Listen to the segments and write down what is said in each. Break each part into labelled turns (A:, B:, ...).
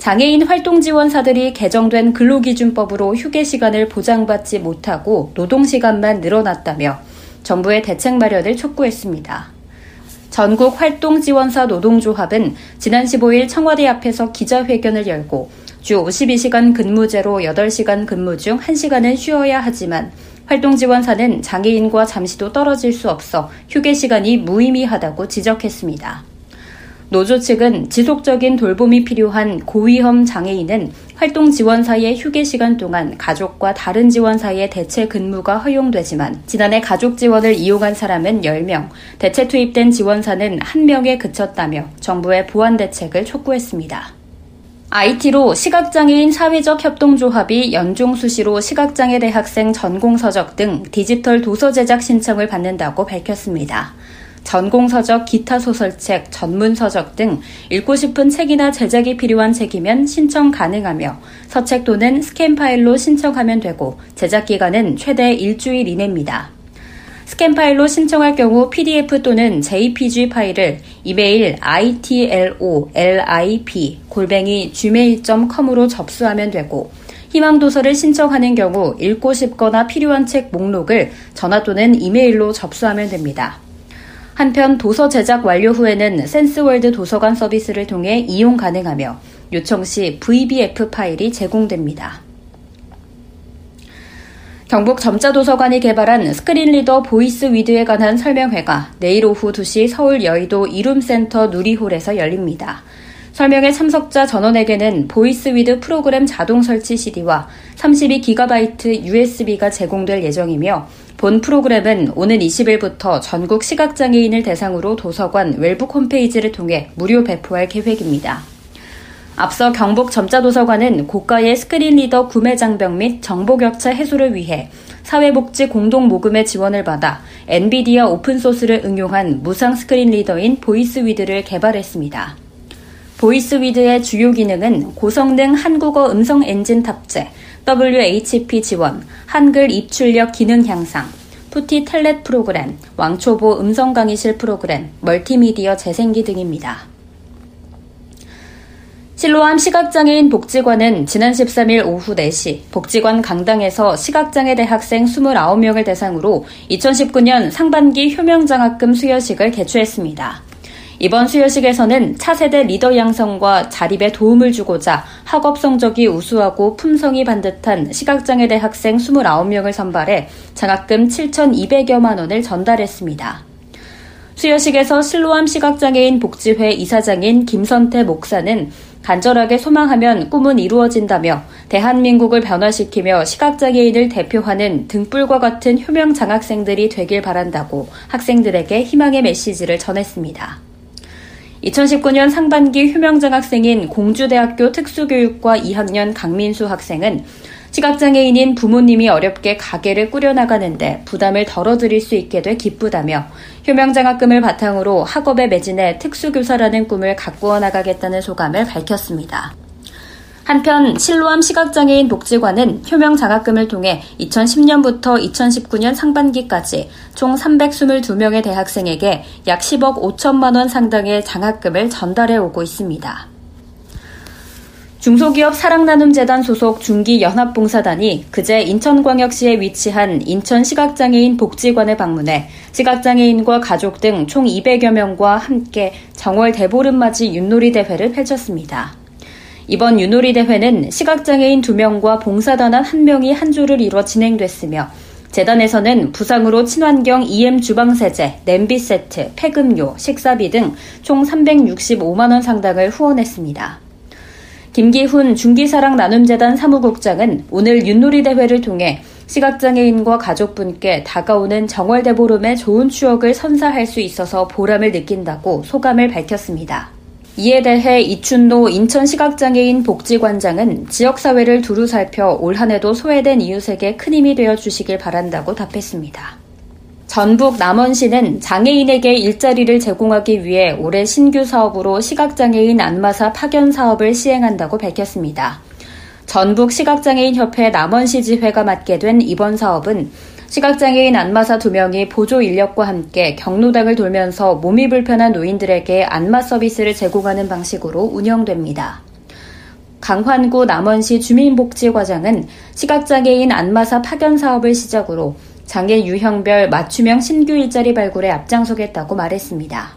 A: 장애인 활동 지원사들이 개정된 근로기준법으로 휴게 시간을 보장받지 못하고 노동 시간만 늘어났다며 정부의 대책 마련을 촉구했습니다. 전국 활동 지원사 노동조합은 지난 15일 청와대 앞에서 기자회견을 열고 주 52시간 근무제로 8시간 근무 중 1시간은 쉬어야 하지만 활동 지원사는 장애인과 잠시도 떨어질 수 없어 휴게 시간이 무의미하다고 지적했습니다. 노조 측은 지속적인 돌봄이 필요한 고위험 장애인은 활동 지원사의 휴게 시간 동안 가족과 다른 지원사의 대체 근무가 허용되지만 지난해 가족 지원을 이용한 사람은 10명, 대체 투입된 지원사는 1명에 그쳤다며 정부의 보완 대책을 촉구했습니다. IT로 시각장애인 사회적 협동조합이 연중 수시로 시각장애 대학생 전공 서적 등 디지털 도서 제작 신청을 받는다고 밝혔습니다. 전공서적, 기타 소설책, 전문서적 등 읽고 싶은 책이나 제작이 필요한 책이면 신청 가능하며 서책 또는 스캔 파일로 신청하면 되고 제작 기간은 최대 일주일 이내입니다. 스캔 파일로 신청할 경우 PDF 또는 JPG 파일을 이메일 itlolip 골뱅이 gmail.com으로 접수하면 되고 희망도서를 신청하는 경우 읽고 싶거나 필요한 책 목록을 전화 또는 이메일로 접수하면 됩니다. 한편 도서 제작 완료 후에는 센스월드 도서관 서비스를 통해 이용 가능하며 요청 시 VBF 파일이 제공됩니다. 경북 점자도서관이 개발한 screen reader 보이스 위드에 관한 설명회가 내일 오후 2시 서울 여의도 이룸센터 누리홀에서 열립니다. 설명회 참석자 전원에게는 보이스 위드 프로그램 자동 설치 CD와 32GB USB가 제공될 예정이며 본 프로그램은 오는 20일부터 전국 시각장애인을 대상으로 도서관 웰북 홈페이지를 통해 무료 배포할 계획입니다. 앞서 경북 점자도서관은 고가의 screen reader 구매 장벽 및 정보 격차 해소를 위해 사회복지 공동 모금회의 지원을 받아 NVDA open source를 응용한 무상 screen reader인 보이스위드를 개발했습니다. 보이스위드의 주요 기능은 고성능 한국어 음성 엔진 탑재, HWP 지원, 한글 입출력 기능 향상, PuTTY telnet 프로그램, 왕초보 음성 강의실 프로그램, 멀티미디어 재생기 등입니다. 실로암 시각장애인 복지관은 지난 13일 오후 4시 복지관 강당에서 시각장애 대학생 29명을 대상으로 2019년 상반기 효명장학금 수여식을 개최했습니다. 이번 수여식에서는 차세대 리더 양성과 자립에 도움을 주고자 학업 성적이 우수하고 품성이 반듯한 시각장애 대학생 29명을 선발해 장학금 7,200여만 원을 전달했습니다. 수여식에서 실로암 시각장애인 복지회 이사장인 김선태 목사는 간절하게 소망하면 꿈은 이루어진다며 대한민국을 변화시키며 시각장애인을 대표하는 등불과 같은 효명 장학생들이 되길 바란다고 학생들에게 희망의 메시지를 전했습니다. 2019년 상반기 효명장 학생인 공주대학교 특수교육과 2학년 강민수 학생은 시각장애인인 부모님이 어렵게 가게를 꾸려나가는데 부담을 덜어드릴 수 있게 돼 기쁘다며 효명장학금을 바탕으로 학업에 매진해 특수교사라는 꿈을 가꾸어 나가겠다는 소감을 밝혔습니다. 한편 실로암 시각장애인 복지관은 효명 장학금을 통해 2010년부터 2019년 상반기까지 총 322명의 대학생에게 약 10억 5천만 원 상당의 장학금을 전달해 오고 있습니다. 중소기업 사랑나눔재단 소속 중기연합봉사단이 그제 인천광역시에 위치한 인천시각장애인 복지관을 방문해 시각장애인과 가족 등 총 200여 명과 함께 정월 대보름맞이 윷놀이 대회를 펼쳤습니다. 이번 윷놀이 대회는 시각장애인 2명과 봉사단원 1명이 한 조를 이뤄 진행됐으며 재단에서는 부상으로 친환경 EM 주방세제, 냄비 세트, 폐금료, 식사비 등 총 365만원 상당을 후원했습니다. 김기훈 중기사랑 나눔재단 사무국장은 오늘 윷놀이 대회를 통해 시각장애인과 가족분께 다가오는 정월대보름의 좋은 추억을 선사할 수 있어서 보람을 느낀다고 소감을 밝혔습니다. 이에 대해 이춘노 인천시각장애인 복지관장은 지역사회를 두루 살펴 올 한해도 소외된 이웃에게 큰 힘이 되어 주시길 바란다고 답했습니다. 전북 남원시는 장애인에게 일자리를 제공하기 위해 올해 신규 사업으로 시각장애인 안마사 파견 사업을 시행한다고 밝혔습니다. 전북 시각장애인 협회 남원시 지회가 맡게 된 이번 사업은 시각장애인 안마사 2명이 보조 인력과 함께 경로당을 돌면서 몸이 불편한 노인들에게 안마 서비스를 제공하는 방식으로 운영됩니다. 강환구 남원시 주민복지과장은 시각장애인 안마사 파견 사업을 시작으로 장애 유형별 맞춤형 신규 일자리 발굴에 앞장서겠다고 말했습니다.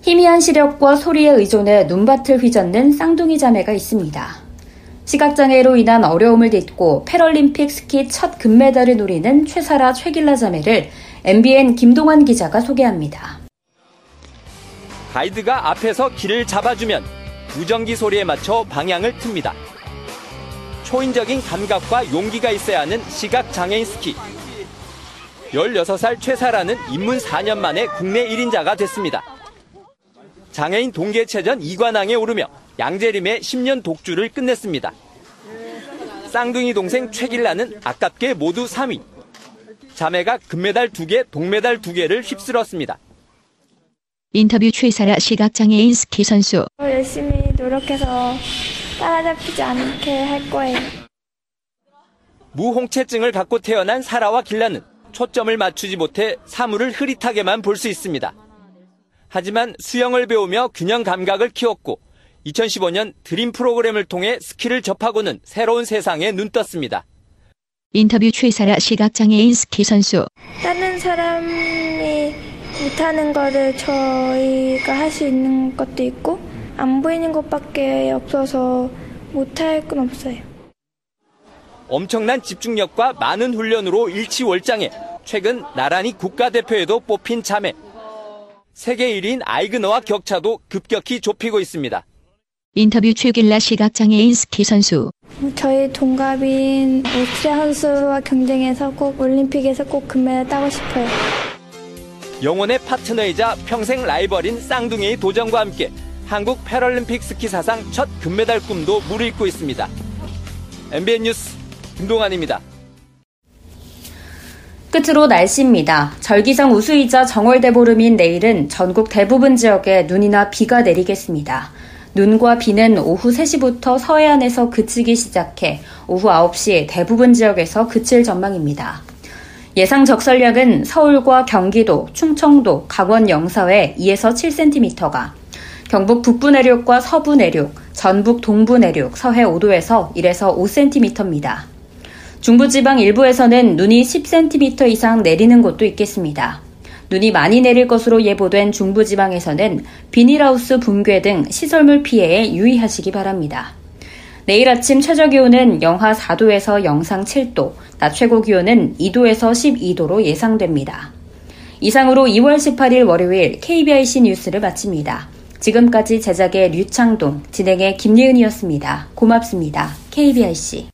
A: 희미한 시력과 소리에 의존해 눈밭을 휘젓는 쌍둥이 자매가 있습니다. 시각장애로 인한 어려움을 딛고 패럴림픽 스키 첫 금메달을 노리는 최사라 최길라 자매를 MBN 김동환 기자가 소개합니다.
B: 가이드가 앞에서 길을 잡아주면 무전기 소리에 맞춰 방향을 틉니다. 초인적인 감각과 용기가 있어야 하는 시각장애인 스키. 16살 최사라는 입문 4년 만에 국내 1인자가 됐습니다. 장애인 동계체전 2관왕에 오르며 양재림의 10년 독주를 끝냈습니다. 쌍둥이 동생 최길라는 아깝게 모두 3위. 자매가 금메달 2개, 동메달 2개를 휩쓸었습니다.
C: 인터뷰 최사라 시각장애인 스키 선수.
D: 열심히 노력해서 따라잡히지 않게 할 거예요.
B: 무홍채증을 갖고 태어난 사라와 길라는 초점을 맞추지 못해 사물을 흐릿하게만 볼 수 있습니다. 하지만 수영을 배우며 균형 감각을 키웠고 2015년 드림 프로그램을 통해 스키를 접하고는 새로운 세상에 눈떴습니다.
C: 인터뷰 최사라 시각장애인 스키 선수.
D: 다른 사람이 못하는 거를 저희가 할 수 있는 것도 있고 안 보이는 것밖에 없어서 못할 건 없어요.
B: 엄청난 집중력과 많은 훈련으로 일치월장해 최근 나란히 국가대표에도 뽑힌 자매. 세계 1위인 아이그너와 격차도 급격히 좁히고 있습니다.
C: 인터뷰 최길라 시각장애인 스키 선수.
D: 저희 동갑인 오스트리아 선수와 경쟁해서 꼭 올림픽에서 꼭 금메달 따고 싶어요.
B: 영혼의 파트너이자 평생 라이벌인 쌍둥이의 도전과 함께 한국 패럴림픽 스키 사상 첫 금메달 꿈도 무르익고 있습니다. MBN 뉴스 김동환입니다.
A: 끝으로 날씨입니다. 절기상 우수이자 정월대 보름인 내일은 전국 대부분 지역에 눈이나 비가 내리겠습니다. 눈과 비는 오후 3시부터 서해안에서 그치기 시작해 오후 9시 대부분 지역에서 그칠 전망입니다. 예상 적설량은 서울과 경기도, 충청도, 강원 영서에 2에서 7cm가, 경북 북부 내륙과 서부 내륙, 전북 동부 내륙, 서해 5도에서 1에서 5cm입니다. 중부지방 일부에서는 눈이 10cm 이상 내리는 곳도 있겠습니다. 눈이 많이 내릴 것으로 예보된 중부지방에서는 비닐하우스 붕괴 등 시설물 피해에 유의하시기 바랍니다. 내일 아침 최저 기온은 영하 4도에서 영상 7도, 낮 최고 기온은 2도에서 12도로 예상됩니다. 이상으로 2월 18일 월요일 KBIC 뉴스를 마칩니다. 지금까지 제작의 류창동, 진행의 김예은이었습니다. 고맙습니다. KBIC.